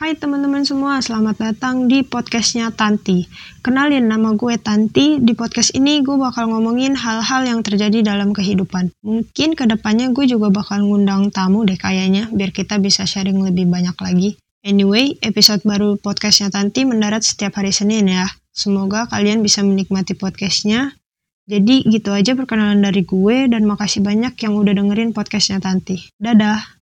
Hai teman-teman semua, selamat datang di podcastnya Tanti. Kenalin nama gue Tanti, di podcast ini gue bakal ngomongin hal-hal yang terjadi dalam kehidupan. Mungkin ke depannya gue juga bakal ngundang tamu deh kayaknya, biar kita bisa sharing lebih banyak lagi. Anyway, episode baru podcastnya Tanti mendarat setiap hari Senin ya. Semoga kalian bisa menikmati podcastnya. Jadi gitu aja perkenalan dari gue dan makasih banyak yang udah dengerin podcastnya Tanti. Dadah!